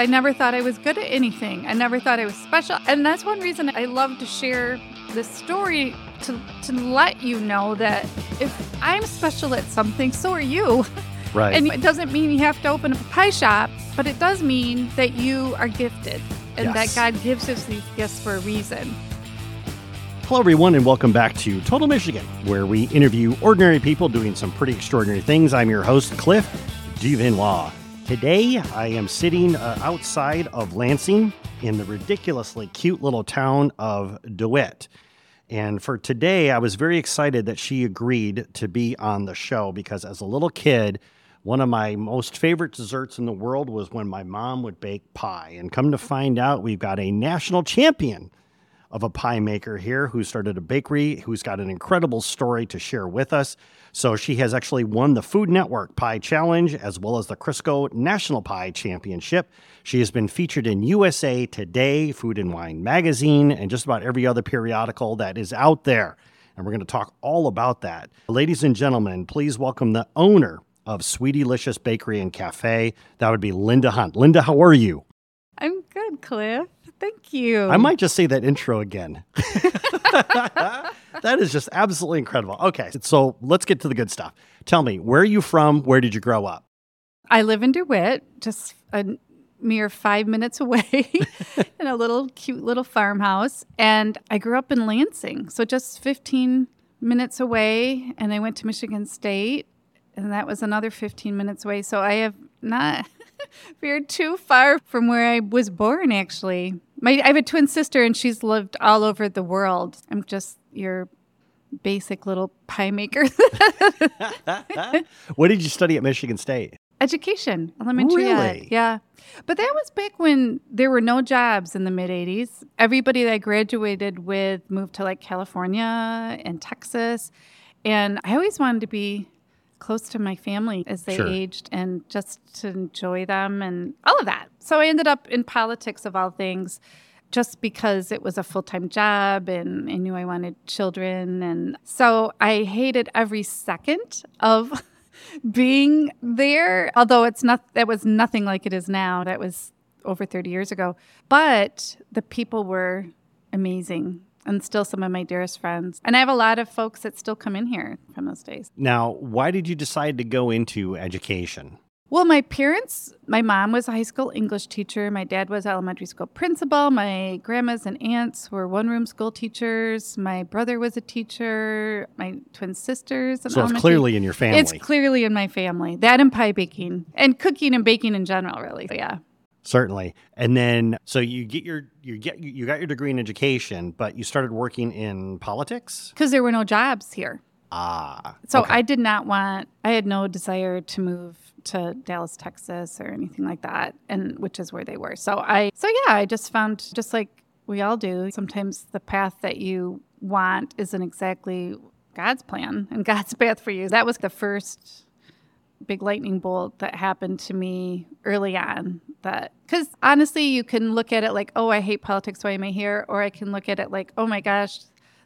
I never thought I was good at anything. I never thought I was special. And that's one reason I love to share this story to, to let you know that if I'm special at something, so are you. Right. And it doesn't mean you have to open a pie shop, but it does mean that you are gifted and Yes. that God gives us these gifts for a reason. Hello, everyone, and welcome back to Total Michigan, where we interview ordinary people doing some pretty extraordinary things. I'm your host, Cliff Duvernois. Today, I am sitting uh, outside of Lansing in the ridiculously cute little town of DeWitt. And for today, I was very excited that she agreed to be on the show because as a little kid, one of my most favorite desserts in the world was when my mom would bake pie. And come to find out, we've got a national champion of a pie maker here who started a bakery, who's got an incredible story to share with us. So she has actually won the Food Network Pie Challenge as well as the Crisco National Pie Championship. She has been featured in USA Today, Food and Wine Magazine, and just about every other periodical that is out there. And we're going to talk all about that. Ladies and gentlemen, please welcome the owner of Sweetie Licious Bakery and Cafe. That would be Linda Hundt. Linda, how are you? I'm good, Cliff. Thank you. I might just say that intro again. that is just absolutely incredible. Okay, so let's get to the good stuff. Tell me, where are you from? Where did you grow up? I live in DeWitt, just a mere five minutes away in a little cute little farmhouse. And I grew up in Lansing, so just 15 minutes away. And I went to Michigan State, and that was another 15 minutes away. So I have not veered too far from where I was born, actually. My, I have a twin sister, and she's lived all over the world. I'm just your basic little pie maker. what did you study at Michigan State? Education, elementary ed. Yeah. But that was back when there were no jobs in the mid 80s. Everybody that I graduated with moved to like California and Texas. And I always wanted to be close to my family as they Sure. aged and just to enjoy them and all of that. So I ended up in politics of all things just because it was a full time job and I knew I wanted children. And so I hated every second of being there, although it's not, that was nothing like it is now. That was over 30 years ago. But the people were amazing and still some of my dearest friends. And I have a lot of folks that still come in here from those days. Now, why did you decide to go into education? Well, my parents, my mom was a high school English teacher. My dad was elementary school principal. My grandmas and aunts were one room school teachers. My brother was a teacher. My twin sisters. So it's clearly in your family. It's clearly in my family. That and pie baking and cooking and baking in general, really. So Yeah. Certainly. And then so you get your you get you got your degree in education, but you started working in politics? Because there were no jobs here. Ah. So okay. I did not want, I had no desire to move to Dallas, Texas or anything like that, and which is where they were. So I, so yeah, I just found, just like we all do, sometimes the path that you want isn't exactly God's plan and God's path for you. That was the first big lightning bolt that happened to me early on that because honestly you can look at it like oh i hate politics why am i here or i can look at it like oh my gosh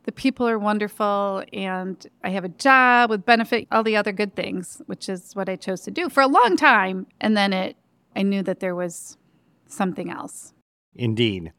the people are wonderful and i have a job with benefit all the other good things which is what i chose to do for a long time and then it i knew that there was something else Indeed.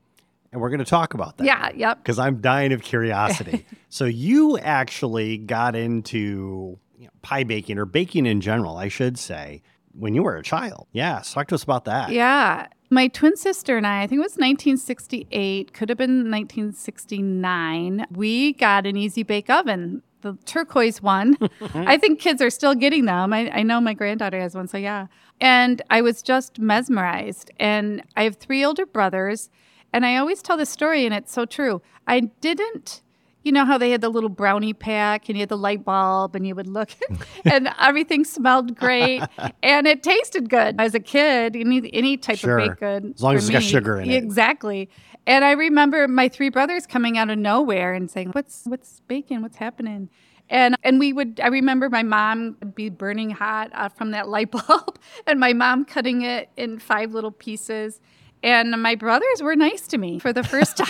And we're going to talk about that. yeah yep because I'm dying of curiosity. so you actually got into you know, pie baking or baking in general, I should say, when you were a child. Yes, talk to us about that. Yeah. My twin sister and I, I think it was 1968, could have been 1969. We got an easy bake oven, the turquoise one. I think kids are still getting them. I, I know my granddaughter has one, so yeah. And I was just mesmerized. And I have three older brothers. And I always tell this story, and it's so true. I didn't you know how they had the little brownie pack and you had the light bulb and you would look and everything smelled great and it tasted good. As a kid any, any type Sure. of baked good As long as it's got sugar in it. exactly. And i remember my three brothers coming out of nowhere and saying what's what's baking what's happening? And and we would i remember my mom would be burning hot uh, from that light bulb and my mom cutting it in five little pieces and my brothers were nice to me for the first time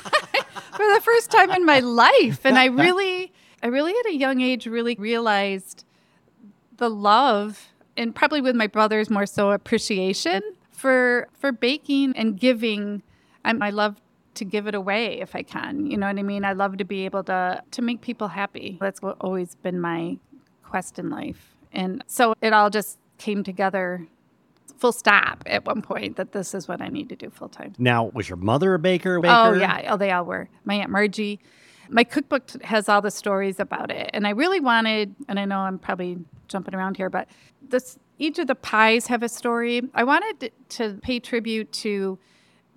for the first time in my life and i really i really at a young age really realized the love and probably with my brothers more so appreciation for for baking and giving. I'm, I love to give it away if I can. You know what I mean? I love to be able to to make people happy. That's always been my quest in life. And so it all just came together full stop at one point that this is what I need to do full time. Now, was your mother a baker? Oh, baker? Oh yeah, oh they all were. My aunt Margie. My cookbook has all the stories about it, and I really wanted. And I know I'm probably jumping around here, but this each of the pies have a story. I wanted to pay tribute to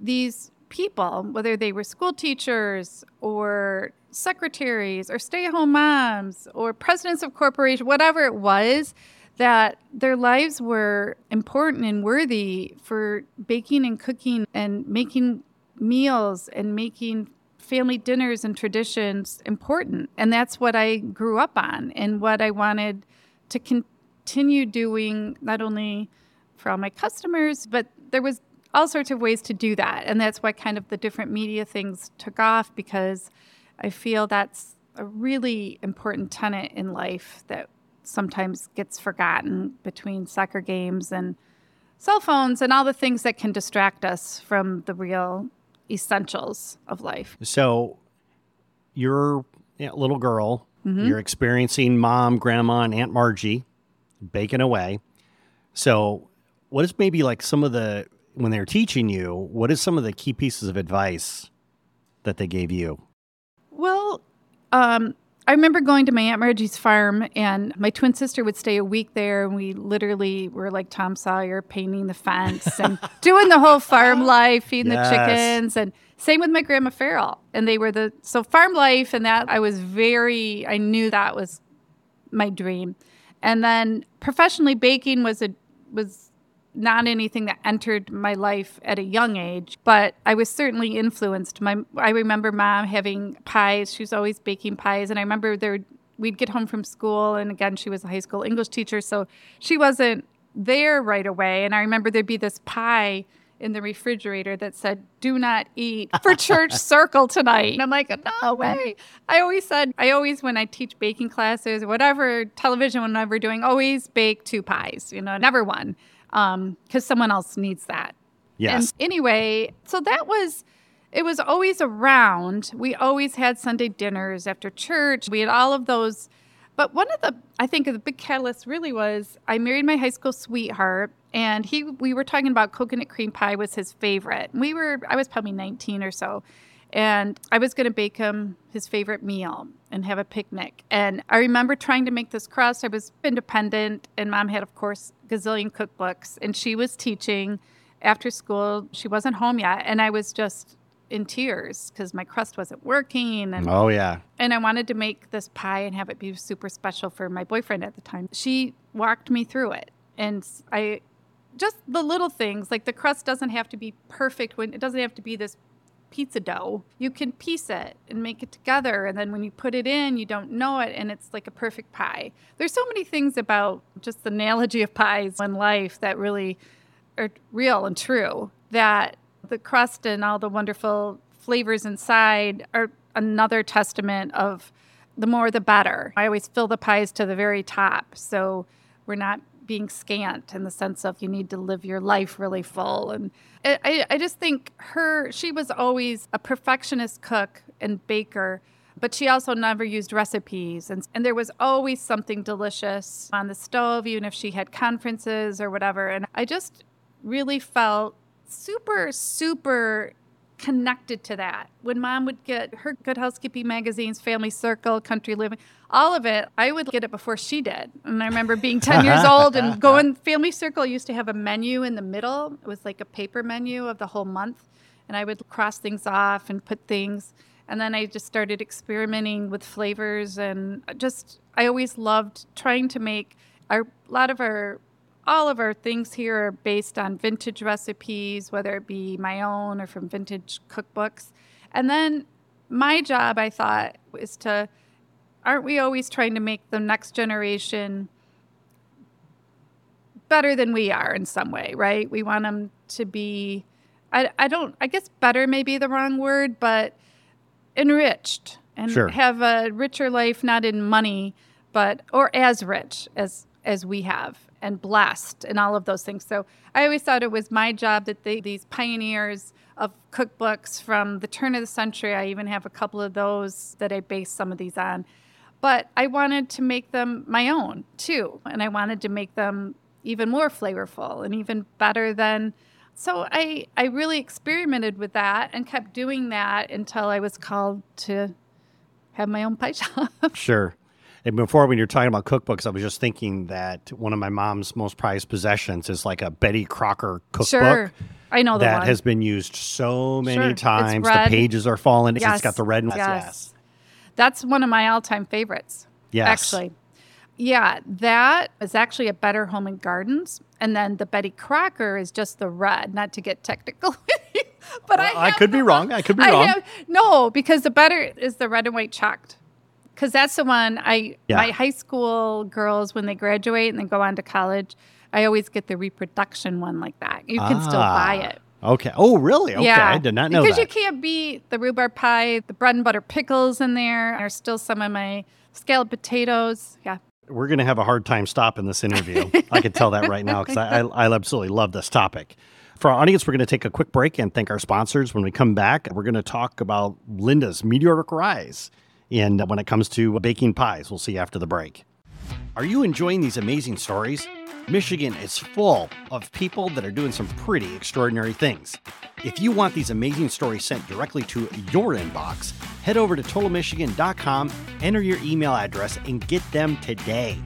these people, whether they were school teachers or secretaries or stay-at-home moms or presidents of corporations, whatever it was that their lives were important and worthy for baking and cooking and making meals and making family dinners and traditions important. And that's what I grew up on and what I wanted to continue doing, not only for all my customers, but there was all sorts of ways to do that. And that's why kind of the different media things took off because I feel that's a really important tenet in life that sometimes gets forgotten between soccer games and cell phones and all the things that can distract us from the real essentials of life. So you're a little girl, mm-hmm. you're experiencing mom, grandma, and Aunt Margie baking away. So, what is maybe like some of the, when they're teaching you, what is some of the key pieces of advice that they gave you? Well, um, I remember going to my Aunt Margie's farm, and my twin sister would stay a week there, and we literally were like Tom Sawyer, painting the fence and doing the whole farm life, feeding yes. the chickens, and same with my grandma Farrell. And they were the so farm life, and that I was very, I knew that was my dream. And then professionally baking was a was not anything that entered my life at a young age, but I was certainly influenced. My I remember mom having pies. She was always baking pies, and I remember there we'd get home from school, and again she was a high school English teacher, so she wasn't there right away. And I remember there'd be this pie in the refrigerator that said, Do not eat for church circle tonight. And I'm like, No way. I always said, I always, when I teach baking classes or whatever, television, whenever doing, always bake two pies, you know, never one because um, someone else needs that. Yes. And anyway, so that was it was always around. We always had Sunday dinners after church. We had all of those. But one of the I think the big catalyst really was I married my high school sweetheart and he we were talking about coconut cream pie was his favorite. We were I was probably 19 or so. And I was going to bake him his favorite meal and have a picnic. And I remember trying to make this crust. I was independent, and mom had, of course, gazillion cookbooks, and she was teaching after school. She wasn't home yet, and I was just in tears because my crust wasn't working. And, oh, yeah. And I wanted to make this pie and have it be super special for my boyfriend at the time. She walked me through it. And I just the little things like the crust doesn't have to be perfect when it doesn't have to be this pizza dough. You can piece it and make it together. And then when you put it in, you don't know it. And it's like a perfect pie. There's so many things about just the analogy of pies in life that really are real and true that the crust and all the wonderful flavors inside are another testament of the more the better. I always fill the pies to the very top. So we're not being scant in the sense of you need to live your life really full. And I, I just think her, she was always a perfectionist cook and baker, but she also never used recipes. And, and there was always something delicious on the stove, even if she had conferences or whatever. And I just really felt super, super connected to that. When mom would get her Good Housekeeping magazines, Family Circle, Country Living, all of it, I would get it before she did. And I remember being 10 years old and going, Family Circle used to have a menu in the middle. It was like a paper menu of the whole month. And I would cross things off and put things. And then I just started experimenting with flavors and just, I always loved trying to make our, a lot of our all of our things here are based on vintage recipes, whether it be my own or from vintage cookbooks. And then my job, I thought, is to aren't we always trying to make the next generation better than we are in some way, right? We want them to be, I, I don't, I guess better may be the wrong word, but enriched and sure. have a richer life, not in money, but, or as rich as as we have. And blessed and all of those things. So I always thought it was my job that they, these pioneers of cookbooks from the turn of the century, I even have a couple of those that I base some of these on. But I wanted to make them my own too. And I wanted to make them even more flavorful and even better than so I I really experimented with that and kept doing that until I was called to have my own pie shop. Sure. And before, when you're talking about cookbooks, I was just thinking that one of my mom's most prized possessions is like a Betty Crocker cookbook. Sure. I know that one. has been used so many Sure. Times. The pages are falling. Yes. It's got the red and Yes. That's one of my all-time favorites. Yes. Actually. Yeah, that is actually a Better Home and Gardens. And then the Betty Crocker is just the red, not to get technical. But Well, I, I could be wrong. I could be I wrong. have- no, because the better is the red and white chalked. Because that's the one I Yeah. my high school girls when they graduate and then go on to college, I always get the reproduction one like that. You can still buy Ah, it. Okay. Oh, really? Okay. Yeah, I did not know that. because that. you can't beat the rhubarb pie, the bread and butter pickles in there. There's still some of my scalloped potatoes. Yeah, We're going to have a hard time stopping this interview. I can tell that right now because I, I, I absolutely love this topic. For our audience, we're going to take a quick break and thank our sponsors. When we come back, we're going to talk about Linda's meteoric rise. And when it comes to baking pies, we'll see after the break. Are you enjoying these amazing stories? Michigan is full of people that are doing some pretty extraordinary things. If you want these amazing stories sent directly to your inbox, head over to totalmichigan.com, enter your email address, and get them today.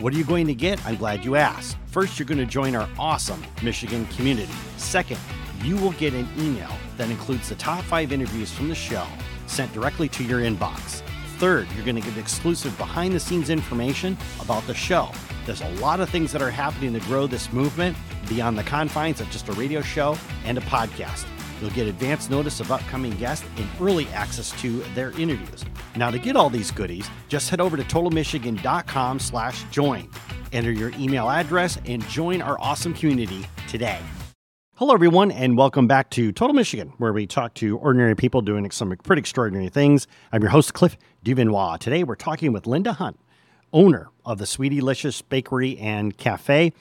What are you going to get? I'm glad you asked. First, you're going to join our awesome Michigan community. Second, you will get an email that includes the top five interviews from the show sent directly to your inbox. Third, you're going to get exclusive behind the scenes information about the show. There's a lot of things that are happening to grow this movement beyond the confines of just a radio show and a podcast. You'll get advance notice of upcoming guests and early access to their interviews. Now, to get all these goodies, just head over to totalmichigan.com slash join. Enter your email address and join our awesome community today. Hello, everyone, and welcome back to Total Michigan, where we talk to ordinary people doing some pretty extraordinary things. I'm your host, Cliff Duvernois. Today, we're talking with Linda Hundt, owner of the Sweetie Licious Bakery and Cafe.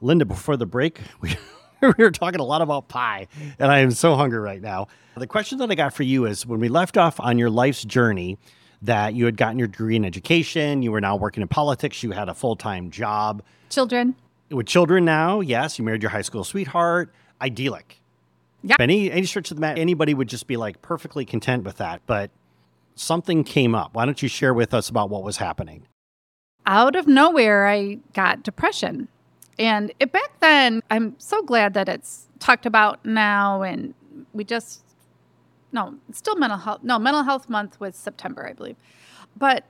Linda, before the break, we, we were talking a lot about pie, and I am so hungry right now. The question that I got for you is when we left off on your life's journey, that you had gotten your degree in education, you were now working in politics, you had a full time job children. with children now. Yes, you married your high school sweetheart. Idyllic. Yeah. Any any stretch of the mat, anybody would just be like perfectly content with that. But something came up. Why don't you share with us about what was happening? Out of nowhere, I got depression, and it, back then, I'm so glad that it's talked about now, and we just no, it's still mental health. No, mental health month was September, I believe, but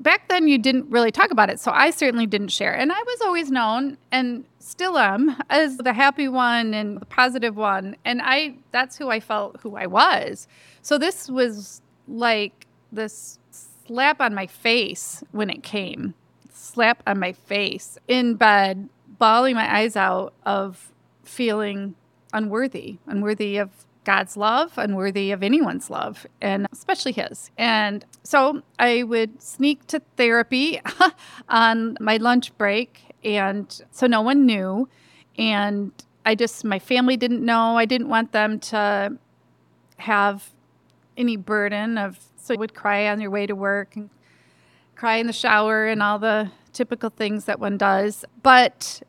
back then you didn't really talk about it so i certainly didn't share. And i was always known and still am as the happy one and the positive one. And i that's who i felt who i was. So this was like this slap on my face when it came. Slap on my face in bed bawling my eyes out of feeling unworthy unworthy of God's love, unworthy of anyone's love, and especially His. And so I would sneak to therapy on my lunch break, and so no one knew. And I just, my family didn't know. I didn't want them to have any burden of, so you would cry on your way to work and cry in the shower and all the typical things that one does. But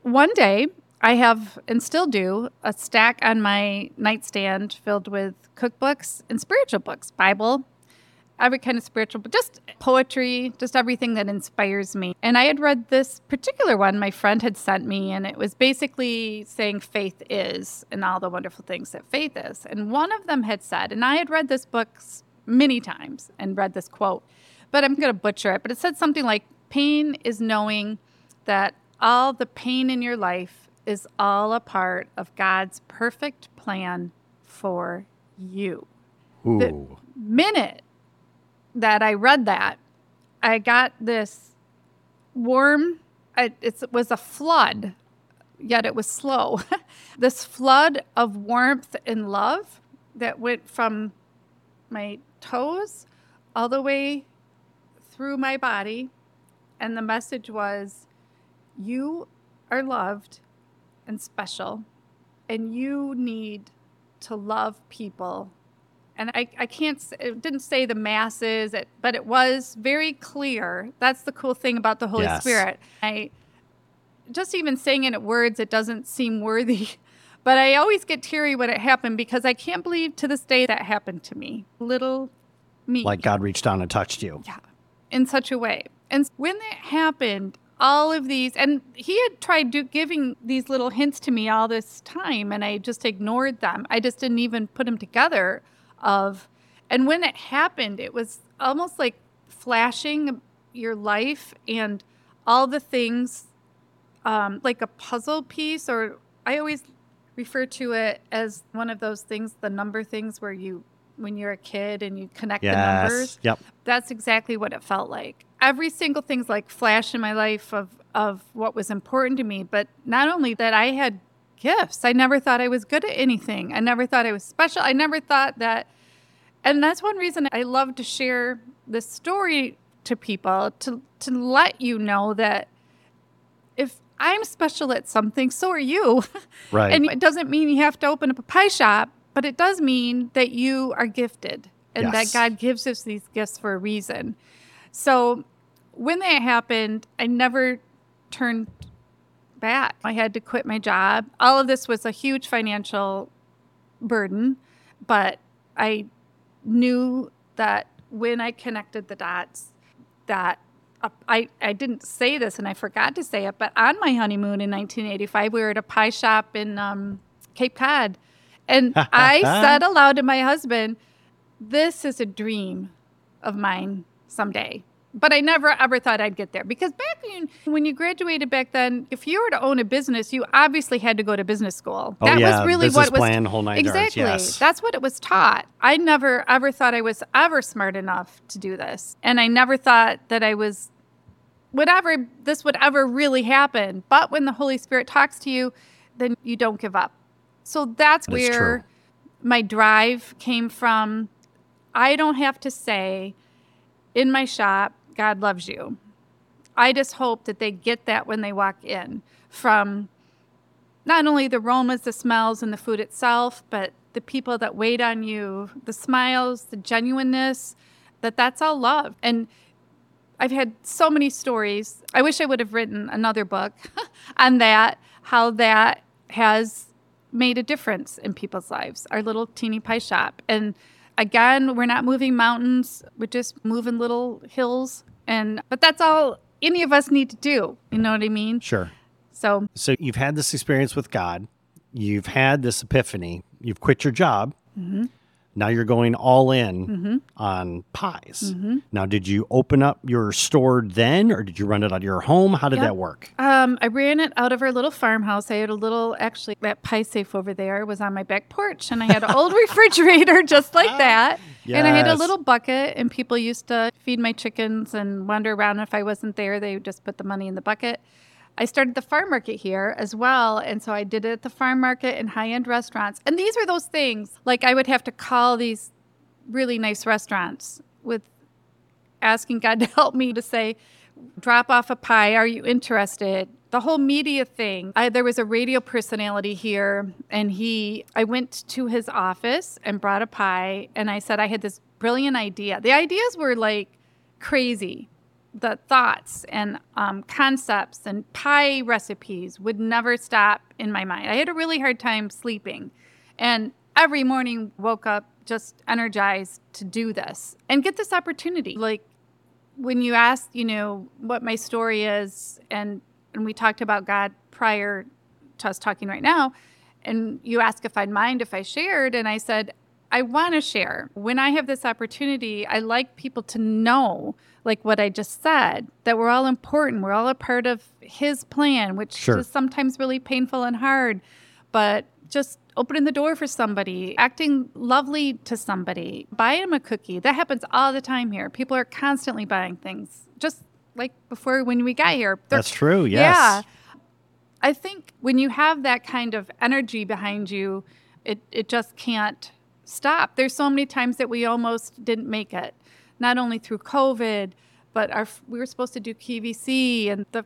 one day, I have and still do a stack on my nightstand filled with cookbooks and spiritual books, Bible, every kind of spiritual, but just poetry, just everything that inspires me. And I had read this particular one my friend had sent me, and it was basically saying faith is and all the wonderful things that faith is. And one of them had said, and I had read this book many times and read this quote, but I'm going to butcher it, but it said something like, pain is knowing that all the pain in your life is all a part of God's perfect plan for you. Ooh. Minute that I read that, I got this warm, I, it was a flood, yet it was slow. this flood of warmth and love that went from my toes all the way through my body. And the message was you are loved and special, and you need to love people. And I, I can't, it didn't say the masses, it, but it was very clear. That's the cool thing about the Holy Yes. Spirit. I just even saying it in words, it doesn't seem worthy. But I always get teary when it happened because I can't believe to this day that happened to me. Little me Like God reached down and touched you. yeah, in such a way. And when that happened, all of these, and he had tried do, giving these little hints to me all this time, and I just ignored them. I just didn't even put them together. Of, and when it happened, it was almost like flashing your life and all the things, um, like a puzzle piece, or I always refer to it as one of those things, the number things where you, when you're a kid and you connect the numbers Yes. Yep. that's exactly what it felt like. Every single thing's like flash in my life of of what was important to me, but not only that I had gifts. I never thought I was good at anything. I never thought I was special. I never thought that and that's one reason I love to share this story to people to to let you know that if I'm special at something, so are you. Right. And it doesn't mean you have to open up a pie shop, but it does mean that you are gifted and Yes. that God gives us these gifts for a reason. So when that happened, I never turned back. I had to quit my job. All of this was a huge financial burden, but I knew that when I connected the dots, that uh, I, I didn't say this and I forgot to say it, but on my honeymoon in 1985, we were at a pie shop in um, Cape Cod. And I said aloud to my husband, This is a dream of mine someday. But I never ever thought I'd get there because back when, when you graduated back then, if you were to own a business, you obviously had to go to business school. Oh, that yeah, was really what was plan, whole nine yards, exactly. yes. That's what it was taught. I never ever thought I was ever smart enough to do this, and I never thought that I was whatever this would ever really happen. But when the Holy Spirit talks to you, then you don't give up. So that's That where my drive came from. I don't have to say in my shop, God loves you. I just hope that they get that when they walk in from not only the aromas, the smells, and the food itself, but the people that wait on you, the smiles, the genuineness, that that's all love. And I've had so many stories. I wish I would have written another book on that, how that has made a difference in people's lives, our little teeny pie shop. And again, we're not moving mountains, we're just moving little hills. And but that's all any of us need to do. You know what I mean? Sure. So So you've had this experience with God. You've had this epiphany. You've quit your job. Mm-hmm. Now you're going all in on pies. Mm-hmm. Now, did you open up your store then, or did you run it out of your home? How did Yep. that work? Um, I ran it out of our little farmhouse. I had a little, actually, that pie safe over there was on my back porch, and I had an old refrigerator just like that. And I had a little bucket, and people used to feed my chickens and wander around. If I wasn't there, they would just put the money in the bucket. I started the farm market here as well. And so I did it at the farm market and high end restaurants. And these were those things like I would have to call these really nice restaurants with asking God to help me to say, drop off a pie. Are you interested? The whole media thing. I, there was a radio personality here, and he. I went to his office and brought a pie, and I said I had this brilliant idea. The ideas were like crazy. The thoughts and um, concepts and pie recipes would never stop in my mind. I had a really hard time sleeping, and every morning woke up just energized to do this and get this opportunity. Like when you asked, you know, what my story is, and and we talked about God prior to us talking right now, and you asked if I'd mind if I shared, and I said I want to share. When I have this opportunity, I like people to know, like what I just said, that we're all important. We're all a part of His plan, which Sure. is sometimes really painful and hard, but just opening the door for somebody, acting lovely to somebody, buying them a cookie. That happens all the time here. People are constantly buying things, just like before when we got here. They're- That's true. Yes. Yeah. I think when you have that kind of energy behind you, it, it just can't stop. There's so many times that we almost didn't make it, not only through COVID, but our we were supposed to do QVC and the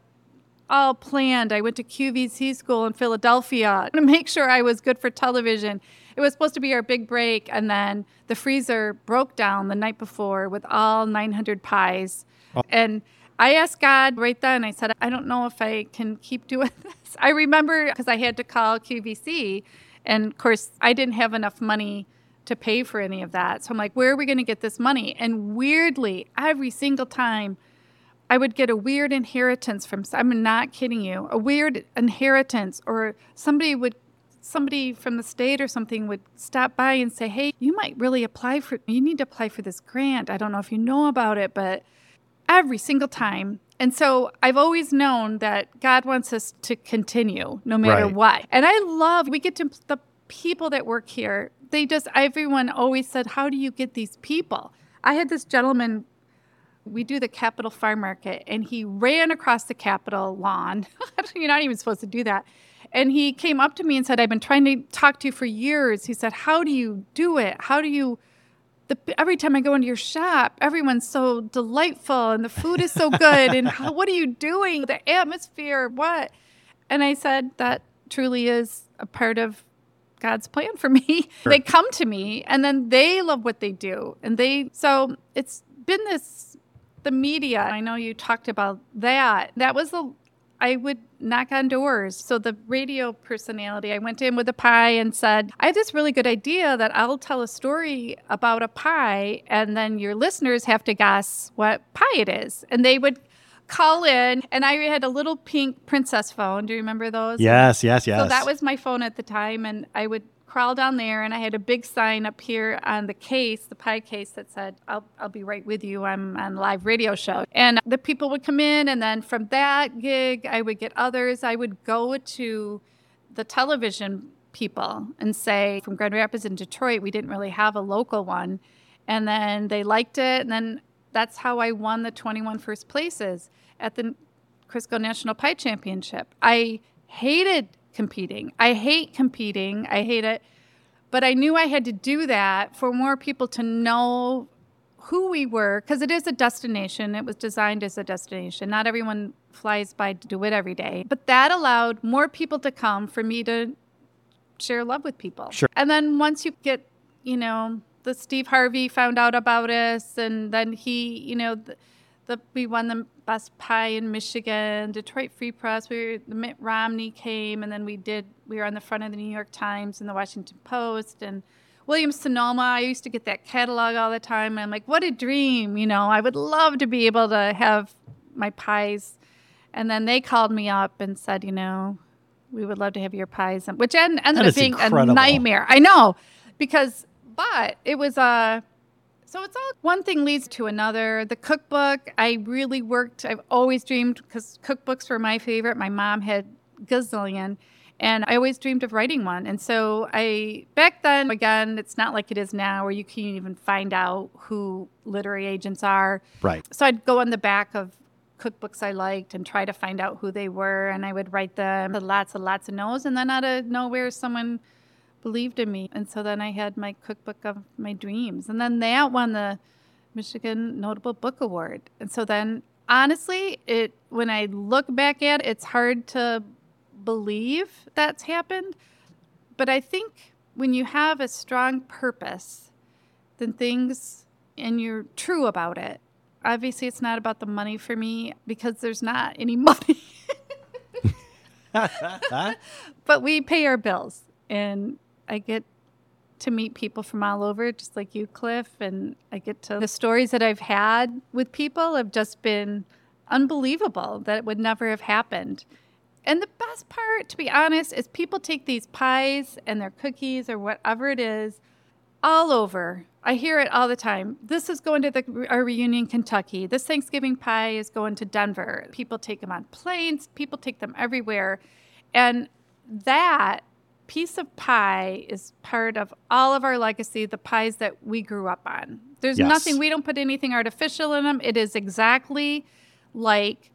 all planned. I went to QVC school in Philadelphia to make sure I was good for television. It was supposed to be our big break, and then the freezer broke down the night before with all 900 pies. Oh. And I asked God right then, I said, I don't know if I can keep doing this. I remember because I had to call QVC, and of course, I didn't have enough money to pay for any of that. So I'm like, where are we going to get this money? And weirdly, every single time, I would get a weird inheritance from I'm not kidding you. A weird inheritance or somebody would somebody from the state or something would stop by and say, "Hey, you might really apply for you need to apply for this grant. I don't know if you know about it, but every single time and so I've always known that God wants us to continue no matter right. what. And I love, we get to the people that work here. They just, everyone always said, How do you get these people? I had this gentleman we do the Capitol Farm Market, and he ran across the Capitol lawn. You're not even supposed to do that. And he came up to me and said, I've been trying to talk to you for years. He said, How do you do it? How do you? The, every time I go into your shop, everyone's so delightful and the food is so good. and how, what are you doing? The atmosphere, what? And I said, That truly is a part of God's plan for me. Sure. They come to me and then they love what they do. And they, so it's been this the media, I know you talked about that. That was the I would knock on doors. So the radio personality, I went in with a pie and said, I have this really good idea that I'll tell a story about a pie, and then your listeners have to guess what pie it is. And they would call in, and I had a little pink princess phone. Do you remember those? Yes, yes, yes. So that was my phone at the time, and I would crawl down there and I had a big sign up here on the case, the pie case that said, I'll, I'll be right with you. I'm on live radio show. And the people would come in and then from that gig, I would get others. I would go to the television people and say, from Grand Rapids and Detroit, we didn't really have a local one. And then they liked it. And then that's how I won the 21 first places at the Crisco National Pie Championship. I hated competing. I hate competing. I hate it. But I knew I had to do that for more people to know who we were because it is a destination. It was designed as a destination. Not everyone flies by to do it every day. But that allowed more people to come for me to share love with people. Sure. And then once you get, you know, the Steve Harvey found out about us and then he, you know, the, the, we won the best pie in Michigan, Detroit Free Press. We were, the Mitt Romney came, and then we did. We were on the front of the New York Times and the Washington Post, and Williams Sonoma. I used to get that catalog all the time, and I'm like, what a dream! You know, I would love to be able to have my pies. And then they called me up and said, you know, we would love to have your pies, which ended up being incredible. a nightmare. I know, because but it was a uh, so it's all one thing leads to another. The cookbook, I really worked. I've always dreamed because cookbooks were my favorite. My mom had gazillion, and I always dreamed of writing one. And so I back then again, it's not like it is now where you can even find out who literary agents are. Right. So I'd go on the back of cookbooks I liked and try to find out who they were, and I would write them lots and lots of no's, and then out of nowhere, someone believed in me. And so then I had my cookbook of my dreams. And then that won the Michigan Notable Book Award. And so then honestly, it when I look back at it, it's hard to believe that's happened. But I think when you have a strong purpose, then things and you're true about it. Obviously, it's not about the money for me because there's not any money. but we pay our bills and I get to meet people from all over, just like you, Cliff, and I get to the stories that I've had with people have just been unbelievable that it would never have happened. And the best part, to be honest, is people take these pies and their cookies or whatever it is all over. I hear it all the time. This is going to the, our reunion, Kentucky. This Thanksgiving pie is going to Denver. People take them on planes, people take them everywhere. And that piece of pie is part of all of our legacy, the pies that we grew up on. There's yes. nothing, we don't put anything artificial in them. It is exactly like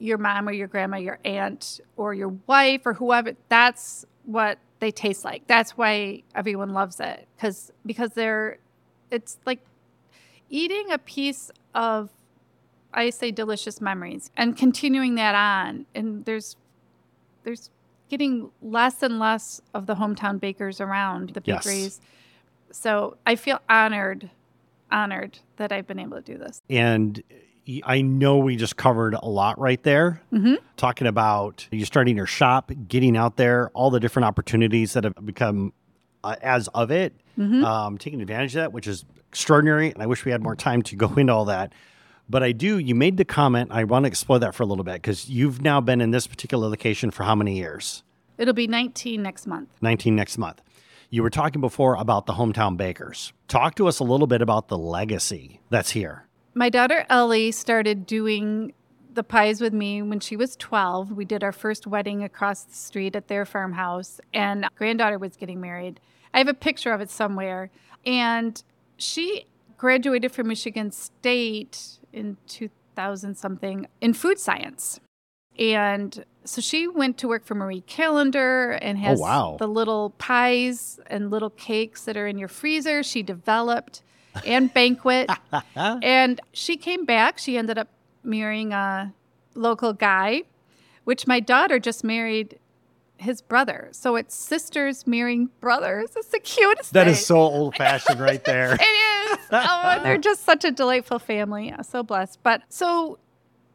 your mom or your grandma, your aunt or your wife or whoever. That's what they taste like. That's why everyone loves it because because they're it's like eating a piece of I say delicious memories and continuing that on. And there's there's getting less and less of the hometown bakers around the Yes. bakeries. So I feel honored, honored that I've been able to do this. And I know we just covered a lot right there, Mhm. talking about you starting your shop, getting out there, all the different opportunities that have become uh, as of it, Mhm. um, taking advantage of that, which is extraordinary. And I wish we had more time to go into all that. But I do, you made the comment. I want to explore that for a little bit because you've now been in this particular location for how many years? It'll be 19 next month. 19 next month. You were talking before about the hometown bakers. Talk to us a little bit about the legacy that's here. My daughter Ellie started doing the pies with me when she was 12. We did our first wedding across the street at their farmhouse, and granddaughter was getting married. I have a picture of it somewhere. And she graduated from Michigan State in 2000 something in food science. And so she went to work for Marie Callender and oh, has wow. the little pies and little cakes that are in your freezer. She developed and banquet. and she came back. She ended up marrying a local guy, which my daughter just married his brother. So it's sisters marrying brothers. It's the cutest That thing. is so old fashioned right there. It is. Oh, and they're just such a delightful family. I'm so blessed. But so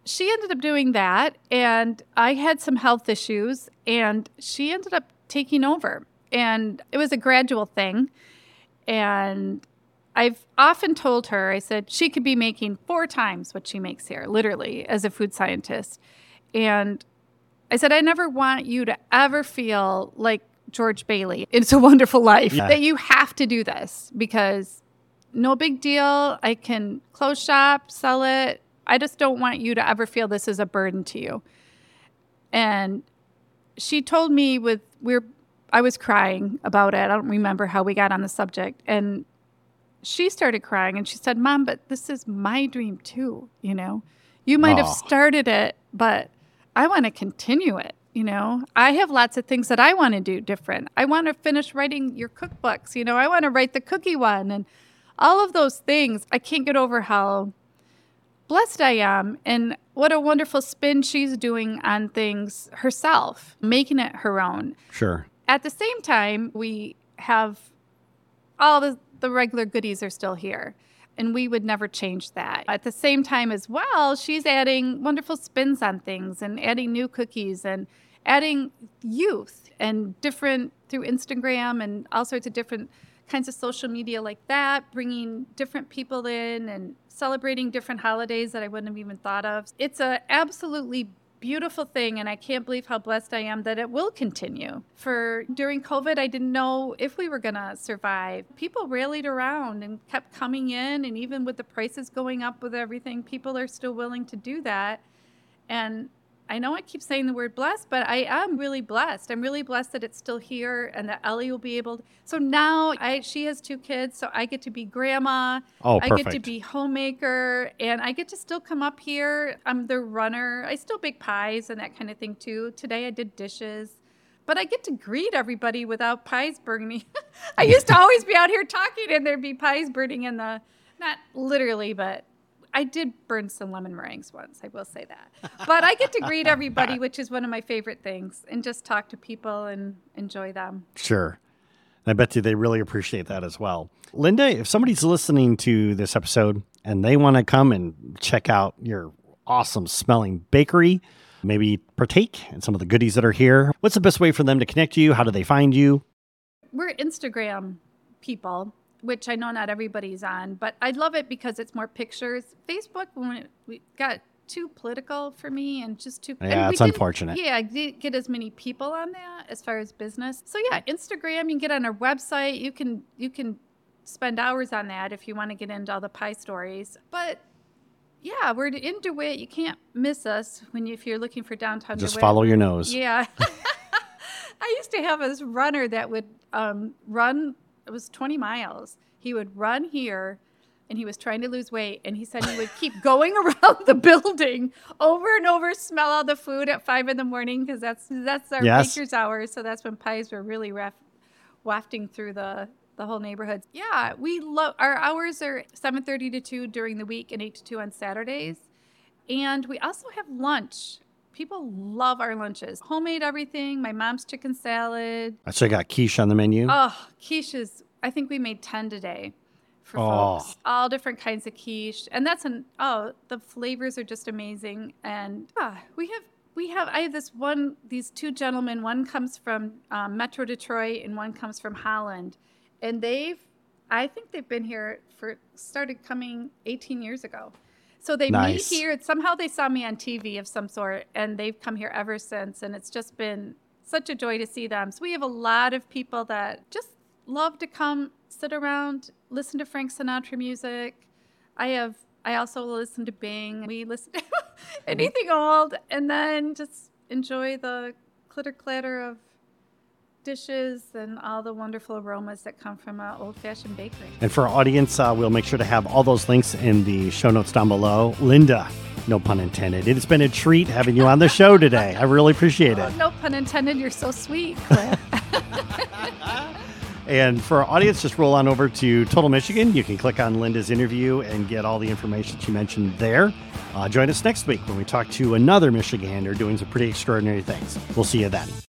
she ended up doing that, and I had some health issues, and she ended up taking over. And it was a gradual thing. And I've often told her, I said, she could be making four times what she makes here, literally, as a food scientist. And I said, I never want you to ever feel like George Bailey. It's a wonderful life Yeah. that you have to do this because no big deal. I can close shop, sell it. I just don't want you to ever feel this is a burden to you. And she told me with we're I was crying about it. I don't remember how we got on the subject. And she started crying and she said, Mom, but this is my dream too, you know. You might have started it, but I want to continue it. You know, I have lots of things that I want to do different. I want to finish writing your cookbooks. You know, I want to write the cookie one and all of those things. I can't get over how blessed I am and what a wonderful spin she's doing on things herself, making it her own. Sure. At the same time, we have all the, the regular goodies are still here. And we would never change that. At the same time, as well, she's adding wonderful spins on things and adding new cookies and adding youth and different through Instagram and all sorts of different kinds of social media like that, bringing different people in and celebrating different holidays that I wouldn't have even thought of. It's a absolutely beautiful thing and I can't believe how blessed I am that it will continue. For during COVID, I didn't know if we were going to survive. People rallied around and kept coming in and even with the prices going up with everything, people are still willing to do that. And I know I keep saying the word blessed, but I am really blessed. I'm really blessed that it's still here and that Ellie will be able to. So now I she has two kids, so I get to be grandma. Oh, perfect. I get to be homemaker and I get to still come up here. I'm the runner. I still bake pies and that kind of thing too. Today I did dishes. But I get to greet everybody without pies burning. I used to always be out here talking and there'd be pies burning in the not literally, but I did burn some lemon meringues once, I will say that. But I get to greet everybody, which is one of my favorite things, and just talk to people and enjoy them. Sure. And I bet you they really appreciate that as well. Linda, if somebody's listening to this episode and they want to come and check out your awesome smelling bakery, maybe partake in some of the goodies that are here, what's the best way for them to connect to you? How do they find you? we're Instagram people, which I know not everybody's on, but I love it because it's more pictures. Facebook, when it, we got too political for me and just too. Yeah, it's unfortunate. Yeah, I didn't get as many people on that as far as business. So yeah, Instagram, you can get on our website. You can you can spend hours on that if you want to get into all the pie stories. But yeah, we're in DeWitt. You can't miss us when you, if you're looking for downtown Just DeWitt. follow your nose. Yeah. I used to have this runner that would um, run, it was 20 miles. He would run here and he was trying to lose weight. And he said he would keep going around the building over and over, smell all the food at five in the morning because that's that's our Yes. baker's hour. So that's when pies were really raf- wafting through the the whole neighborhood. Yeah, we love our hours are 7:30 to 2 during the week and 8 to 2 on Saturdays. And we also have lunch. People love our lunches. Homemade everything. My mom's chicken salad. So I got quiche on the menu. Oh, quiches. I think we made 10 today for Oh. folks. All different kinds of quiche. And that's an oh, the flavors are just amazing. And ah, we have we have I have this one these two gentlemen, one comes from um, Metro Detroit and one comes from Holland. And they've I think they've been here for started coming 18 years ago. So they Nice. meet here. Somehow they saw me on TV of some sort, and they've come here ever since. And it's just been such a joy to see them. So we have a lot of people that just love to come sit around, listen to Frank Sinatra music. I have. I also listen to Bing. We listen to anything old, and then just enjoy the clitter clatter of dishes and all the wonderful aromas that come from an old fashioned bakery. And for our audience, uh, we'll make sure to have all those links in the show notes down below. Linda, no pun intended. It has been a treat having you on the show today. I really appreciate it. No pun intended. You're so sweet, And for our audience, just roll on over to Total Michigan. You can click on Linda's interview and get all the information she mentioned there. Uh, join us next week when we talk to another Michigander doing some pretty extraordinary things. We'll see you then.